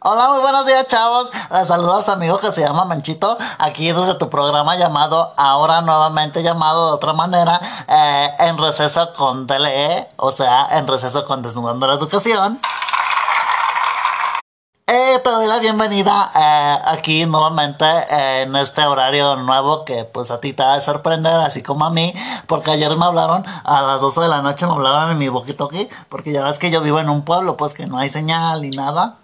Hola, muy buenos días, chavos. Eh, saludos a amigo que se llama Manchito, aquí desde tu programa llamado, ahora nuevamente llamado de otra manera, eh, En Receso con DLE, o sea, En Receso con Desnudando la Educación. Eh, te doy la bienvenida eh, aquí nuevamente eh, en este horario nuevo que pues a ti te va a sorprender, así como a mí, porque ayer me hablaron a las 12 de la noche, me hablaron en mi boquito aquí, porque ya ves que yo vivo en un pueblo, pues que no hay señal ni nada.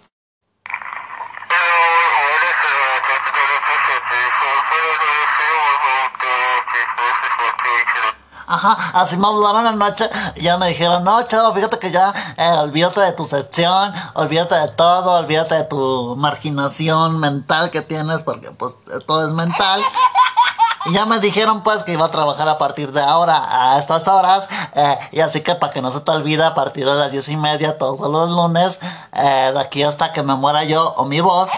Ajá, así me hablaron anoche y ya me dijeron, no, chavo, fíjate que ya eh, olvídate de tu sección, olvídate de todo, olvídate de tu marginación mental que tienes, porque pues todo es mental. Y ya me dijeron pues que iba a trabajar a partir de ahora, a estas horas, eh, y así que para que no se te olvide, a partir de las diez y media, todos los lunes, eh, de aquí hasta que me muera yo o mi voz.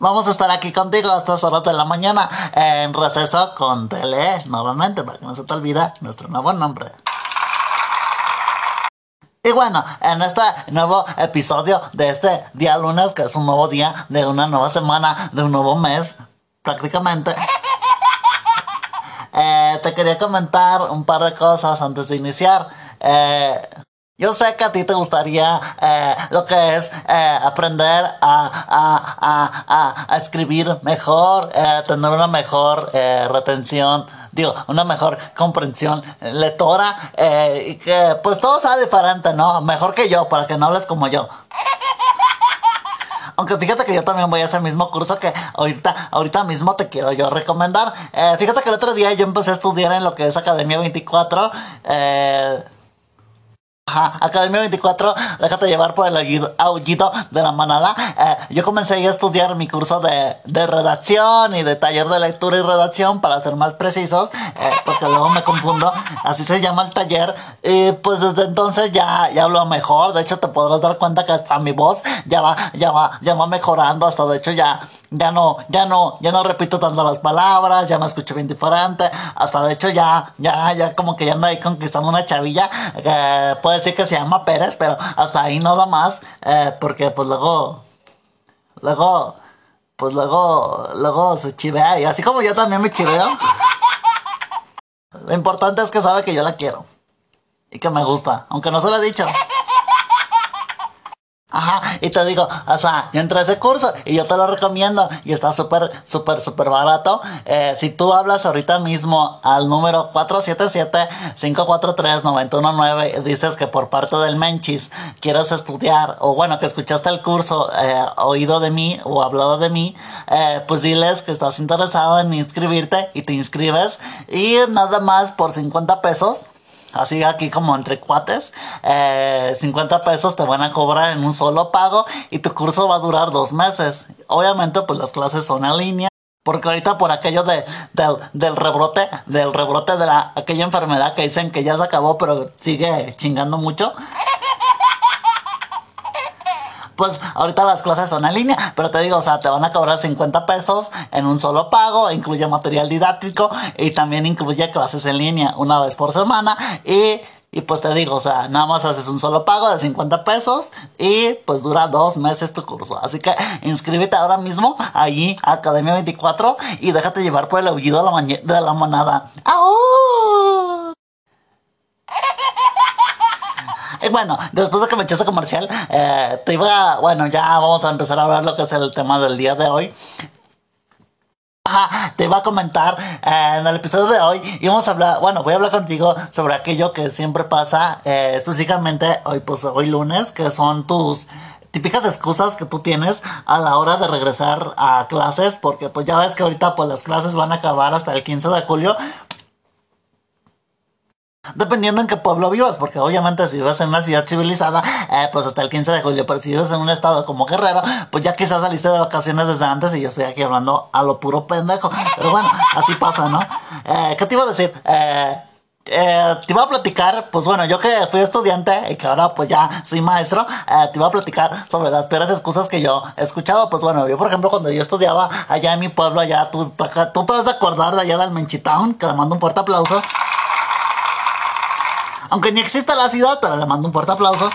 Vamos a estar aquí contigo a estas horas de la mañana en receso con Tele nuevamente para que no se te olvide nuestro nuevo nombre. Y bueno, en este nuevo episodio de este día lunes, que es un nuevo día de una nueva semana, de un nuevo mes, prácticamente, eh, te quería comentar un par de cosas antes de iniciar. Eh, yo sé que a ti te gustaría eh, lo que es eh, aprender a, a, a, a, escribir mejor, eh, tener una mejor eh, retención, digo, una mejor comprensión lectora eh, y que pues todo sea diferente, ¿no? Mejor que yo, para que no hables como yo. Aunque fíjate que yo también voy a hacer el mismo curso que ahorita, ahorita mismo te quiero yo recomendar. Eh, fíjate que el otro día yo empecé a estudiar en lo que es Academia 24. Eh, Ajá, Academia 24, déjate llevar por el aullido de la manada. Eh, yo comencé a estudiar mi curso de, de, redacción y de taller de lectura y redacción, para ser más precisos, eh, porque luego me confundo. Así se llama el taller. Y pues desde entonces ya, ya hablo mejor. De hecho, te podrás dar cuenta que hasta mi voz ya va, ya va, ya va mejorando. Hasta de hecho ya, ya no, ya no, ya no repito tanto las palabras, ya me escucho bien diferente. Hasta de hecho ya, ya, ya como que ya ando ahí conquistando una chavilla puede decir que se llama Pérez, pero hasta ahí no da más, eh, porque pues luego, luego, pues luego, luego se chivea y así como yo también me chiveo. Lo importante es que sabe que yo la quiero y que me gusta, aunque no se lo he dicho. Y te digo, o sea, yo entré a ese curso y yo te lo recomiendo y está súper, súper, súper barato. Eh, si tú hablas ahorita mismo al número 477-543-919 y dices que por parte del Menchis quieres estudiar o bueno, que escuchaste el curso eh, oído de mí o hablado de mí, eh, pues diles que estás interesado en inscribirte y te inscribes y nada más por 50 pesos Así aquí como entre cuates, eh, 50 pesos te van a cobrar en un solo pago y tu curso va a durar dos meses. Obviamente pues las clases son en línea. Porque ahorita por aquello de, del, del rebrote, del rebrote de la, aquella enfermedad que dicen que ya se acabó pero sigue chingando mucho pues ahorita las clases son en línea, pero te digo, o sea, te van a cobrar 50 pesos en un solo pago, incluye material didáctico y también incluye clases en línea una vez por semana y... Y pues te digo, o sea, nada más haces un solo pago de 50 pesos y pues dura dos meses tu curso. Así que inscríbete ahora mismo allí Academia 24 y déjate llevar por el aullido de la, de la manada. ¡Au! Y bueno, después de que me eché ese comercial, eh, te iba, bueno, ya vamos a empezar a ver lo que es el tema del día de hoy. Te iba a comentar eh, en el episodio de hoy y vamos a hablar, bueno, voy a hablar contigo sobre aquello que siempre pasa, eh, específicamente hoy, pues hoy lunes, que son tus típicas excusas que tú tienes a la hora de regresar a clases, porque pues ya ves que ahorita pues las clases van a acabar hasta el 15 de julio, Dependiendo en qué pueblo vivas, porque obviamente si vives en una ciudad civilizada, eh, pues hasta el 15 de julio, pero si vives en un estado como Guerrero, pues ya quizás saliste de vacaciones desde antes y yo estoy aquí hablando a lo puro pendejo. Pero bueno, así pasa, ¿no? Eh, ¿Qué te iba a decir? Eh, eh, te iba a platicar, pues bueno, yo que fui estudiante y que ahora pues ya soy maestro, eh, te iba a platicar sobre las peores excusas que yo he escuchado. Pues bueno, yo por ejemplo cuando yo estudiaba allá en mi pueblo, allá tú, tú te vas a acordar de allá del Menchitown, que le mando un fuerte aplauso. Aunque ni exista la ciudad, pero le mando un fuerte aplauso.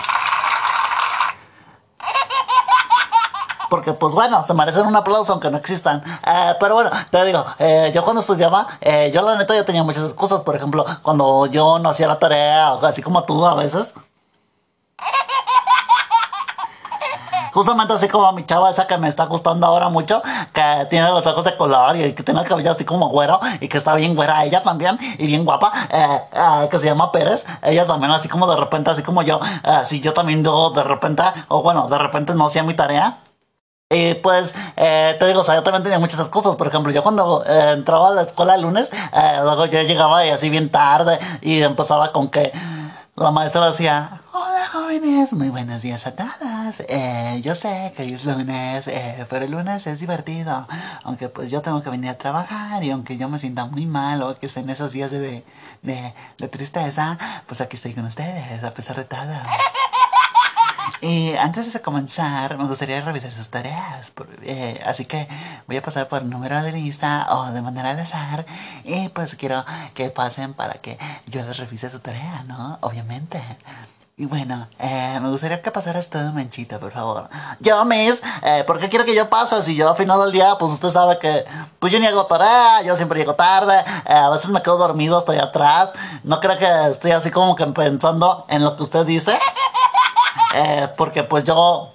Porque pues bueno, se merecen un aplauso aunque no existan. Eh, pero bueno, te digo, eh, yo cuando estudiaba, eh, yo la neta yo tenía muchas excusas. Por ejemplo, cuando yo no hacía la tarea, así como tú a veces. Justamente así como mi chava esa que me está gustando ahora mucho, que tiene los ojos de color y que tiene el cabello así como güero y que está bien güera ella también y bien guapa, eh, eh, que se llama Pérez. Ella también así como de repente, así como yo, así yo también yo de repente, o bueno, de repente no hacía mi tarea. Y pues, eh, te digo, o sea, yo también tenía muchas cosas. Por ejemplo, yo cuando eh, entraba a la escuela el lunes, eh, luego yo llegaba y así bien tarde y empezaba con que la maestra decía, hola jóvenes, muy buenos días a todas. Eh, yo sé que hoy es lunes, eh, pero el lunes es divertido. Aunque pues yo tengo que venir a trabajar y aunque yo me sienta muy mal o que estén esos días de, de, de tristeza, pues aquí estoy con ustedes, a pesar de todo. Y antes de comenzar, me gustaría revisar sus tareas. eh, así que voy a pasar por número de lista o de manera al azar. Y pues quiero que pasen para que yo les revise su tarea, ¿no? Obviamente. Y bueno, eh, me gustaría que pasaras todo, Manchita, por favor. Yo, Miss, eh, ¿por qué quiero que yo pase? Si yo al final del día, pues usted sabe que, pues yo ni hago tarea, yo siempre llego tarde, eh, a veces me quedo dormido, estoy atrás. No creo que estoy así como que pensando en lo que usted dice. Eh, porque pues yo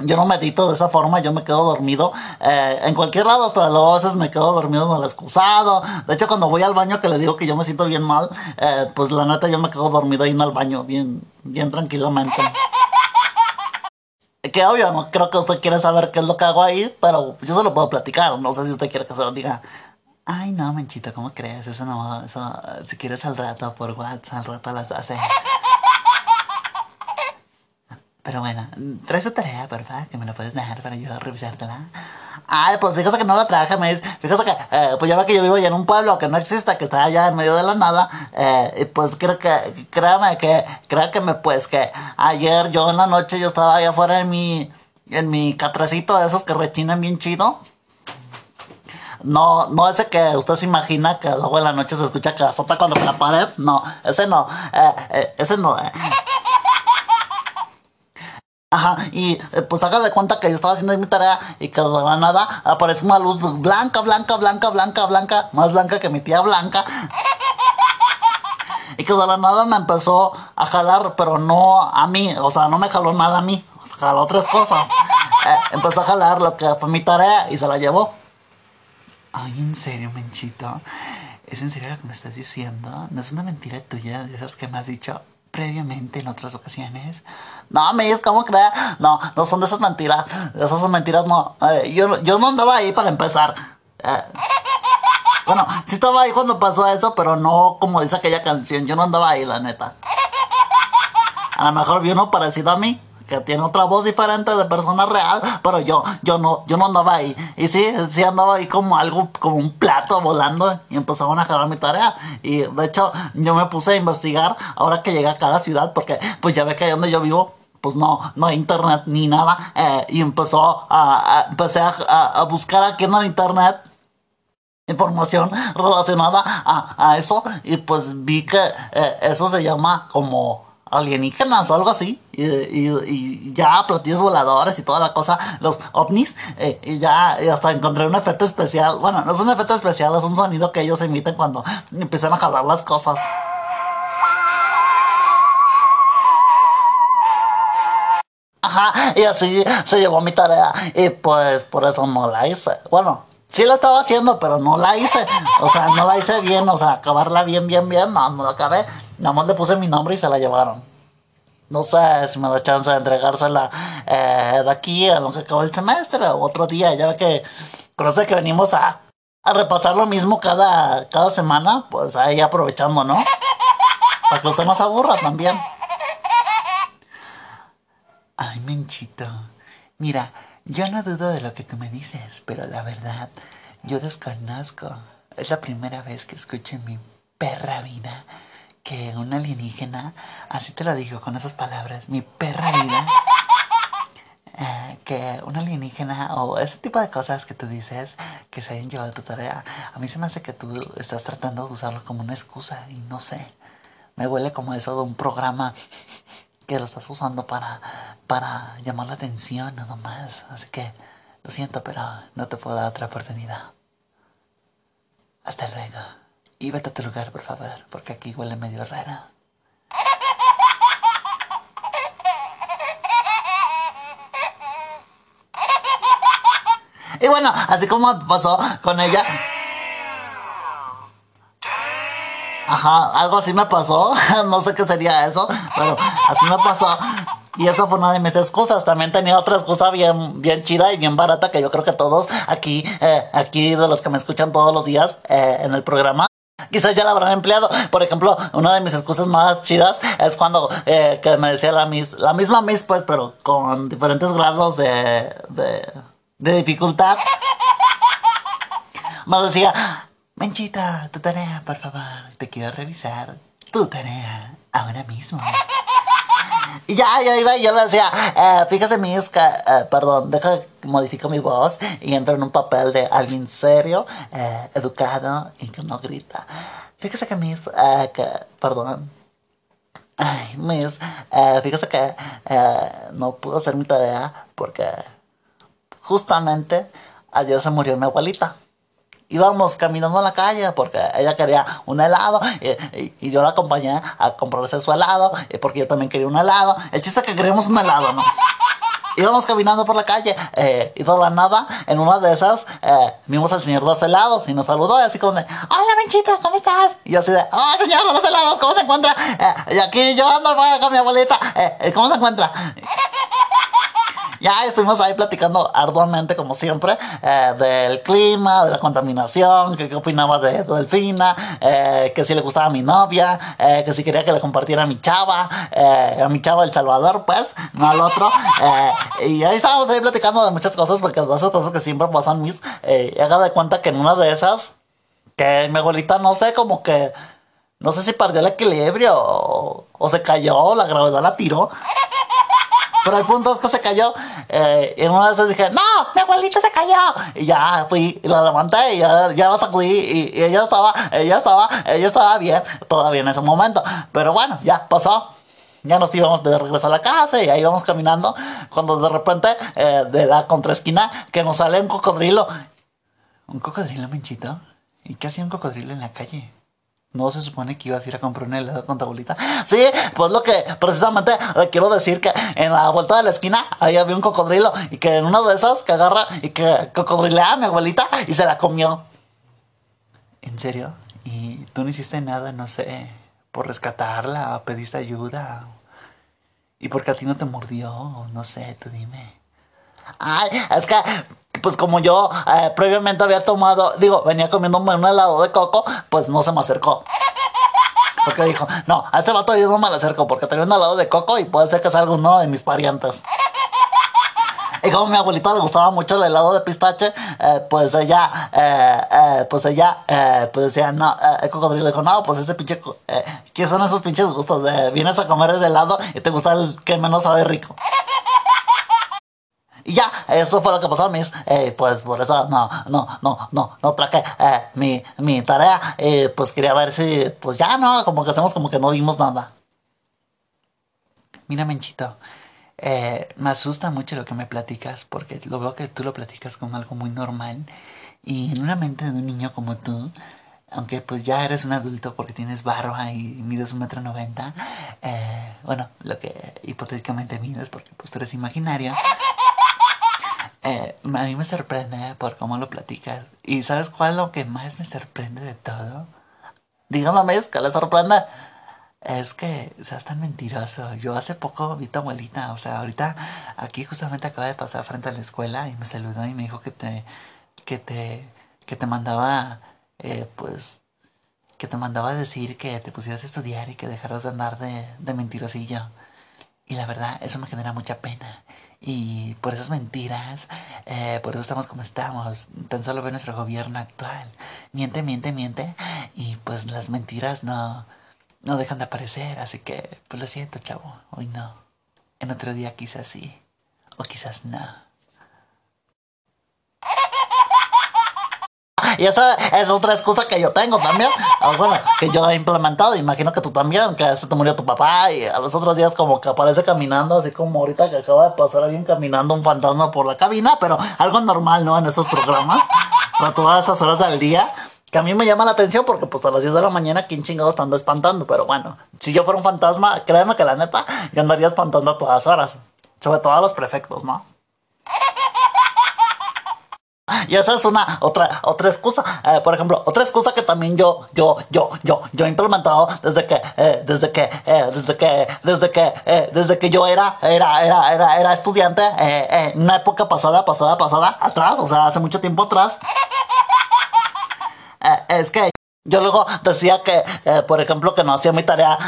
yo no medito de esa forma, yo me quedo dormido eh, en cualquier lado, hasta luego a veces me quedo dormido en el excusado. De hecho, cuando voy al baño que le digo que yo me siento bien mal, eh, pues la neta yo me quedo dormido ahí en el baño, bien, bien tranquilamente. Que obvio, no creo que usted quiera saber qué es lo que hago ahí, pero yo se lo puedo platicar. No sé si usted quiere que se lo diga. Ay, no, Menchito, ¿cómo crees? Eso no, eso, si quieres al rato por WhatsApp, al rato a las 12. Pero bueno, trae su tarea, porfa, que me la puedes dejar para yo revisártela. Ay, pues fíjese que no la traje, me dice. Fíjese que, eh, pues ya ve que yo vivo allá en un pueblo que no existe, que está allá en medio de la nada. Eh, y pues creo que, créame que, creo que me, pues que ayer yo en la noche yo estaba allá afuera en mi, en mi catrecito de esos que rechinan bien chido. No, no ese que usted se imagina que luego en la noche se escucha que azota cuando la pared. No, ese no. Eh, eh, ese no. Ajá, y eh, pues haga de cuenta que yo estaba haciendo mi tarea y que de la nada aparece una luz blanca, blanca, blanca, blanca, blanca, más blanca que mi tía blanca. Y que de la nada me empezó a jalar, pero no a mí, o sea, no me jaló nada a mí, o sea, jaló otras cosas. Eh, empezó a jalar lo que fue mi tarea y se la llevó. Ay, en serio, Menchito. ¿Es en serio lo que me estás diciendo? ¿No es una mentira tuya de esas que me has dicho previamente en otras ocasiones? No, me ¿cómo crees? No, no son de esas mentiras. Esas son mentiras, no. Eh, yo, yo no andaba ahí para empezar. Eh, bueno, sí estaba ahí cuando pasó eso, pero no como dice aquella canción. Yo no andaba ahí, la neta. A lo mejor vi uno parecido a mí, que tiene otra voz diferente de persona real, pero yo, yo no, yo no andaba ahí. Y sí, sí andaba ahí como algo, como un plato volando y empezaban a jalar mi tarea. Y de hecho, yo me puse a investigar ahora que llegué a cada ciudad, porque pues ya ve que ahí donde yo vivo, pues no, no hay internet ni nada. eh, y empezó a, a- empecé a, buscar aquí en el internet información relacionada a, a eso y pues vi que eh, eso se llama como alienígenas o algo así y, ya platillos voladores y toda la cosa los ovnis eh, y ya y hasta encontré un efecto especial bueno no es un efecto especial es un sonido que ellos emiten cuando empiezan a jalar las cosas Ajá, y así se llevó mi tarea. Y pues por eso no la hice. Bueno, sí la estaba haciendo, pero no la hice. O sea, no la hice bien, o sea, acabarla bien, bien, bien. No, no la acabé. Nada más le puse mi nombre y se la llevaron. No sé si me da chance de entregársela eh, de aquí a lo que acabó el semestre o otro día. Ya ve que conoce que venimos a, a repasar lo mismo cada, cada semana. Pues ahí aprovechando, ¿no? Para que usted no se aburra también. Ay, Menchito. Mira, yo no dudo de lo que tú me dices, pero la verdad, yo desconozco. Es la primera vez que escucho en mi perra vida que un alienígena, así te lo digo con esas palabras, mi perra vida, eh, que un alienígena o ese tipo de cosas que tú dices que se hayan llevado a tu tarea, a mí se me hace que tú estás tratando de usarlo como una excusa y no sé. Me huele como eso de un programa que lo estás usando para, para llamar la atención nada más. Así que lo siento, pero no te puedo dar otra oportunidad. Hasta luego. Y vete a tu lugar, por favor, porque aquí huele medio raro. Y bueno, así como pasó con ella. Ajá, algo así me pasó. no sé qué sería eso, pero así me pasó. Y eso fue una de mis excusas. También tenía otra excusa bien, bien chida y bien barata que yo creo que todos aquí, eh, aquí de los que me escuchan todos los días eh, en el programa, quizás ya la habrán empleado. Por ejemplo, una de mis excusas más chidas es cuando eh, que me decía la mis, la misma Miss, pues, pero con diferentes grados de, de, de dificultad. Me decía, Menchita, tu tarea, por favor. Te quiero revisar tu tarea ahora mismo. Y ya, ya iba y yo le decía, eh, fíjese, que, eh, perdón, deja que modifico mi voz y entro en un papel de alguien serio, eh, educado y que no grita. Fíjese que, Miss, eh, que, perdón. Ay, Miss, eh, fíjese que eh, no pude hacer mi tarea porque justamente ayer se murió mi abuelita íbamos caminando en la calle porque ella quería un helado y, yo la acompañé a comprarse su helado porque yo también quería un helado. El chiste es que queríamos un helado, ¿no? Íbamos caminando por la calle eh, y de la nada, en una de esas, eh, vimos al señor de los helados y nos saludó así como de, hola Menchita, ¿cómo estás? Y así de, oh señor de los helados, ¿cómo se encuentra? Eh, y aquí yo ando con mi abuelita, eh, ¿cómo se encuentra? Ya estuvimos ahí platicando arduamente, como siempre, eh, del clima, de la contaminación, qué opinaba de Delfina, eh, que si le gustaba a mi novia, eh, que si quería que le compartiera a mi chava, a mi chava El Salvador, pues, no al otro. y ahí estábamos ahí platicando de muchas cosas, porque de esas cosas que siempre pasan mis, haga de cuenta que en una de esas, que mi abuelita, no sé, como que, no sé si perdió el equilibrio o, o se cayó, la gravedad la tiró. Pero el punto es que se cayó. Eh, y en una vez dije, no, mi abuelita se cayó. Y ya fui y la levanté y ya, ya la sacudí. Y, ella estaba, ella estaba, ella estaba bien todavía en ese momento. Pero bueno, ya pasó. Ya nos íbamos de regreso a la casa y ahí íbamos caminando. Cuando de repente, eh, de la contraesquina, que nos sale un cocodrilo. ¿Un cocodrilo, Menchito? ¿Y qué hacía un cocodrilo en la calle? ¿No se supone que ibas a ir a comprar un helado con tu abuelita? Sí, pues lo que precisamente eh, quiero decir que en la vuelta de la esquina ahí había un cocodrilo y que en uno de esos que agarra y que cocodrilea a mi abuelita y se la comió. ¿En serio? ¿Y tú no hiciste nada, no sé, por rescatarla, pediste ayuda? ¿Y por qué a ti no te mordió? No sé, tú dime. Ay, es que pues como yo eh, previamente había tomado, digo, venía comiendo un helado de coco, pues no se me acercó. Porque dijo, no, a este vato yo no me lo acerco porque tenía un helado de coco y puede ser que sea alguno de mis parientes. Y como mi abuelita le gustaba mucho el helado de pistache, eh, pues ella, eh, pues ella, pues decía, no, el cocodrilo dijo, no, pues ese pinche, ¿qué son esos pinches gustos? vienes a comer el helado y te gusta el que menos sabe rico. Y ya, eso fue lo que pasó, mis. Eh, pues por eso no, no, no, no, no traje eh, mi, mi tarea. Eh, pues quería ver si, pues ya no, como que hacemos como que no vimos nada. Mira, Menchito, me asusta mucho lo que me platicas porque lo veo que tú lo platicas como algo muy normal. Y en una mente de un niño como tú, aunque pues ya eres un adulto porque tienes barba y mides un metro noventa, bueno, lo que hipotéticamente mides porque pues tú eres imaginario. Eh, a mí me sorprende por cómo lo platicas. ¿Y sabes cuál es lo que más me sorprende de todo? Dígame, es que le sorprende. Es que seas tan mentiroso. Yo hace poco vi a tu abuelita. O sea, ahorita aquí justamente acaba de pasar frente a la escuela y me saludó y me dijo que te. que te. que te mandaba. Eh, pues. que te mandaba decir que te pusieras a estudiar y que dejaras de andar de, de mentirosillo. Y la verdad, eso me genera mucha pena. Y por esas mentiras, eh, por eso estamos como estamos. Tan solo ve nuestro gobierno actual. Miente, miente, miente. Y pues las mentiras no, no dejan de aparecer. Así que, pues lo siento, chavo. Hoy no. En otro día quizás sí. O quizás no. Y esa es otra excusa que yo tengo también. Ah, bueno, que yo he implementado. Imagino que tú también, que se te murió tu papá y a los otros días como que aparece caminando, así como ahorita que acaba de pasar alguien caminando un fantasma por la cabina, pero algo normal, ¿no? En estos programas. A todas estas horas del día. Que a mí me llama la atención porque pues a las 10 de la mañana quién chingados están espantando. Pero bueno, si yo fuera un fantasma, créanme que la neta, yo andaría espantando a todas horas. Sobre todo a los prefectos, ¿no? Y esa es una otra otra excusa. Eh, por ejemplo, otra excusa que también yo yo yo yo yo he implementado desde que eh, desde que eh, desde que desde que desde que yo era era era era era estudiante en una época pasada pasada pasada atrás, o sea, hace mucho tiempo atrás. es que yo luego decía que, por ejemplo, que no hacía mi tarea.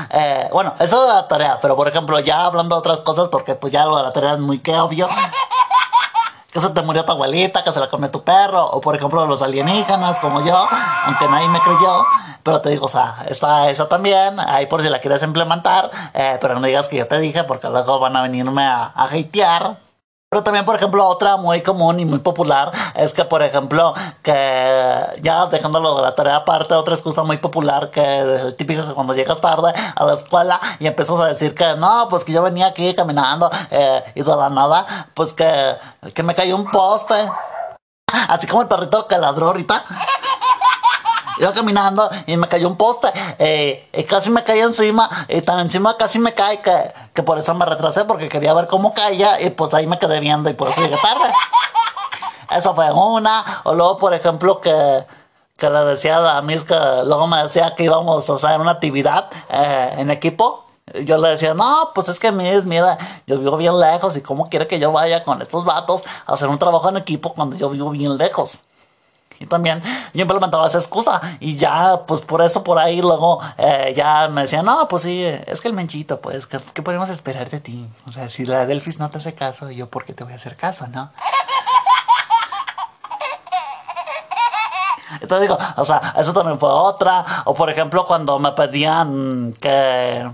bueno, eso de la tarea, pero por ejemplo, ya hablando de otras cosas, porque pues ya lo de la tarea es muy que obvio que se te murió tu abuelita, que se la comió tu perro, o por ejemplo los alienígenas como yo, aunque nadie me creyó, pero te digo, o sea, está esa también, ahí por si la quieres implementar, eh, pero no digas que yo te dije porque luego van a venirme a, a hatear. Pero también, por ejemplo, otra muy común y muy popular es que, por ejemplo, que ya dejándolo de la tarea aparte, otra excusa muy popular que es que cuando llegas tarde a la escuela y empiezas a decir que no, pues que yo venía aquí caminando eh, y de la nada, pues que, que me cayó un poste. Así como el perrito que ladró ahorita. Iba caminando y me cayó un poste. Eh, y casi me caí encima. Y tan encima casi me cae que, que por eso me retrasé. Porque quería ver cómo caía. Y pues ahí me quedé viendo y por eso llegué tarde. Eso fue una. O luego, por ejemplo, que, que le decía a la mis que luego me decía que íbamos a hacer una actividad eh, en equipo. Yo le decía, no, pues es que mis, mira, yo vivo bien lejos y cómo quiere que yo vaya con estos vatos a hacer un trabajo en equipo cuando yo vivo bien lejos. Y también yo implementaba esa excusa. Y ya, pues por eso por ahí luego eh, ya me decían, no, pues sí, es que el menchito, pues, ¿qué, ¿qué, podemos esperar de ti? O sea, si la Delfis no te hace caso, yo por qué te voy a hacer caso, ¿no? Entonces digo, o sea, eso también fue otra. O por ejemplo, cuando me pedían que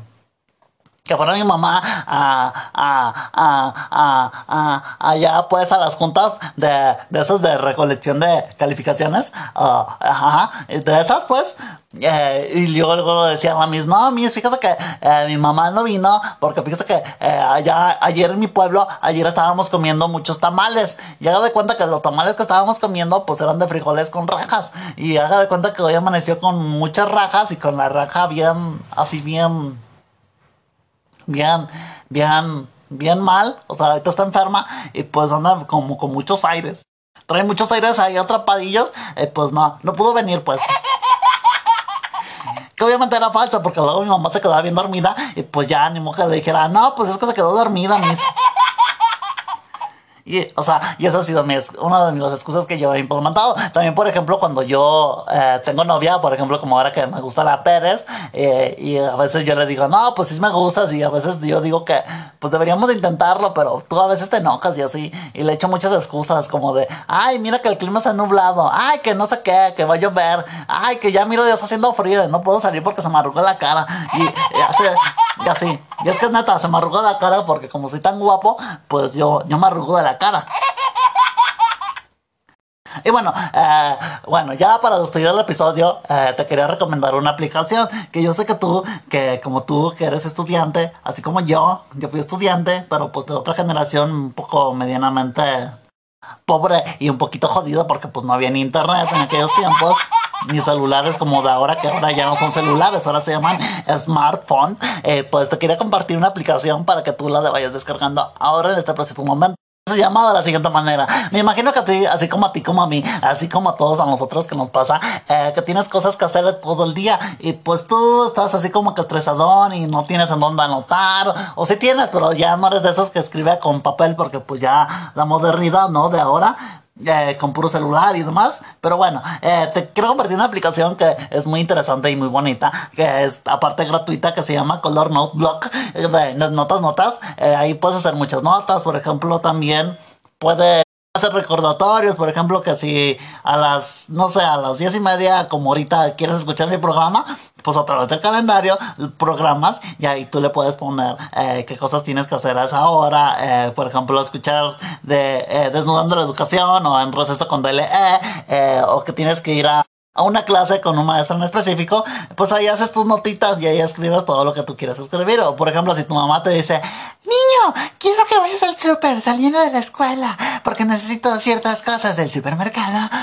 que fuera mi mamá a, a, a, a, allá pues a las juntas de, de esas de recolección de calificaciones, uh, ajá, de esas pues, eh, y luego, luego decía a mis, no, mis, fíjate que eh, mi mamá no vino, porque fíjate que eh, allá, ayer en mi pueblo, ayer estábamos comiendo muchos tamales, y haga de cuenta que los tamales que estábamos comiendo, pues eran de frijoles con rajas, y haga de cuenta que hoy amaneció con muchas rajas y con la raja bien, así bien bien, bien, bien mal. O sea, ahorita está enferma y pues anda como con muchos aires. Trae muchos aires ahí atrapadillos. Y pues no, no pudo venir pues. Que obviamente era falsa porque luego mi mamá se quedaba bien dormida y pues ya ni mujer le dijera, no, pues es que se quedó dormida, mis. Y, o sea, y eso ha sido una de las excusas que yo he implementado. También, por ejemplo, cuando yo eh, tengo novia, por ejemplo, como ahora que me gusta la Pérez, eh, y a veces yo le digo, no, pues sí me gustas, y a veces yo digo que, pues deberíamos de intentarlo, pero tú a veces te enojas y así, y le echo muchas excusas, como de, ay, mira que el clima está nublado, ay, que no sé qué, que va a llover, ay, que ya miro, ya está haciendo frío, y no puedo salir porque se me arrugó la cara, y, y así, y así. Y es que es neta, se me arrugó la cara porque como soy tan guapo, pues yo, yo me arrugo de la cara. Y bueno, eh, bueno, ya para despedir el episodio, eh, te quería recomendar una aplicación que yo sé que tú, que como tú, que eres estudiante, así como yo, yo fui estudiante, pero pues de otra generación un poco medianamente pobre y un poquito jodido porque pues no había ni internet en aquellos tiempos ni celulares como de ahora que ahora ya no son celulares ahora se llaman smartphone eh, pues te quería compartir una aplicación para que tú la vayas descargando ahora en este preciso momento se llama de la siguiente manera. Me imagino que a ti, así como a ti, como a mí, así como a todos a nosotros que nos pasa, eh, que tienes cosas que hacer todo el día y pues tú estás así como que estresadón y no tienes en dónde anotar, o si tienes, pero ya no eres de esos que escribe con papel porque pues ya la modernidad, ¿no? De ahora, eh, con puro celular y demás. Pero bueno, eh, te quiero compartir una aplicación que es muy interesante y muy bonita, que es aparte gratuita, que se llama Color Note Block, de notas, notas. Eh, ahí puedes hacer muchas notas, por ejemplo, también puedes hacer recordatorios, por ejemplo, que si a las, no sé, a las diez y media, como ahorita quieres escuchar mi programa, pues a través del calendario, programas, y ahí tú le puedes poner eh, qué cosas tienes que hacer a esa hora, eh, por ejemplo, escuchar de eh, Desnudando la Educación o en Receso con DLE, o que tienes que ir a a una clase con un maestro en específico, pues ahí haces tus notitas y ahí escribes todo lo que tú quieres escribir. O por ejemplo, si tu mamá te dice, niño, quiero que vayas al súper saliendo de la escuela porque necesito ciertas cosas del supermercado.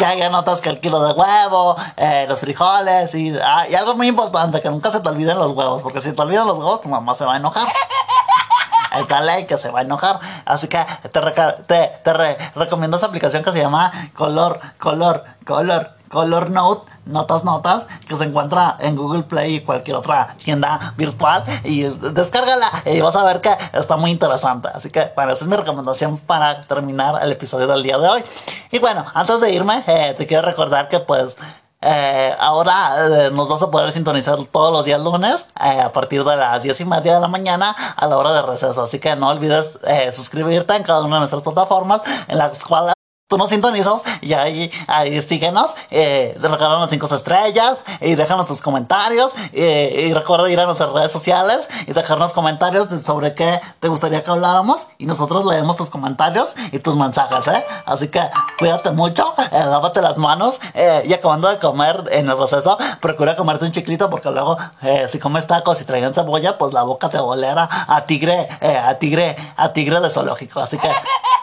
Ya hay notas que el kilo de huevo, eh, los frijoles y, ah, y algo muy importante, que nunca se te olviden los huevos, porque si te olvidan los huevos, tu mamá se va a enojar esta ley que se va a enojar. Así que te, te, te recomiendo esa aplicación que se llama Color, Color, Color, Color Note, Notas Notas, que se encuentra en Google Play y cualquier otra tienda virtual. Y descárgala y vas a ver que está muy interesante. Así que, bueno, esa es mi recomendación para terminar el episodio del día de hoy. Y bueno, antes de irme, eh, te quiero recordar que pues eh, ahora eh, nos vas a poder sintonizar todos los días lunes eh, a partir de las 10 y media de la mañana a la hora de receso. Así que no olvides suscribirte en cada una de nuestras plataformas en las cuales tú nos sintonizas y ahí, ahí síguenos, eh, regálanos cinco estrellas y déjanos tus comentarios y recuerda ir a nuestras redes sociales y dejarnos comentarios sobre qué te gustaría que habláramos y nosotros leemos tus comentarios y tus mensajes, ¿eh? Así que cuídate mucho, eh, lávate las manos eh, y acabando de comer en el proceso, procura comerte un chiclito porque luego eh, si comes tacos y traigan cebolla, pues la boca te volera a tigre, a tigre, a tigre de zoológico. Así que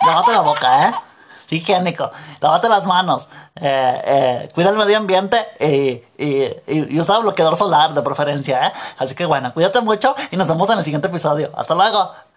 lávate la boca, ¿eh? Higiénico, lávate las manos, eh, eh, cuida el medio ambiente y, y, usa bloqueador solar de preferencia, ¿eh? Así que bueno, cuídate mucho y nos vemos en el siguiente episodio. Hasta luego.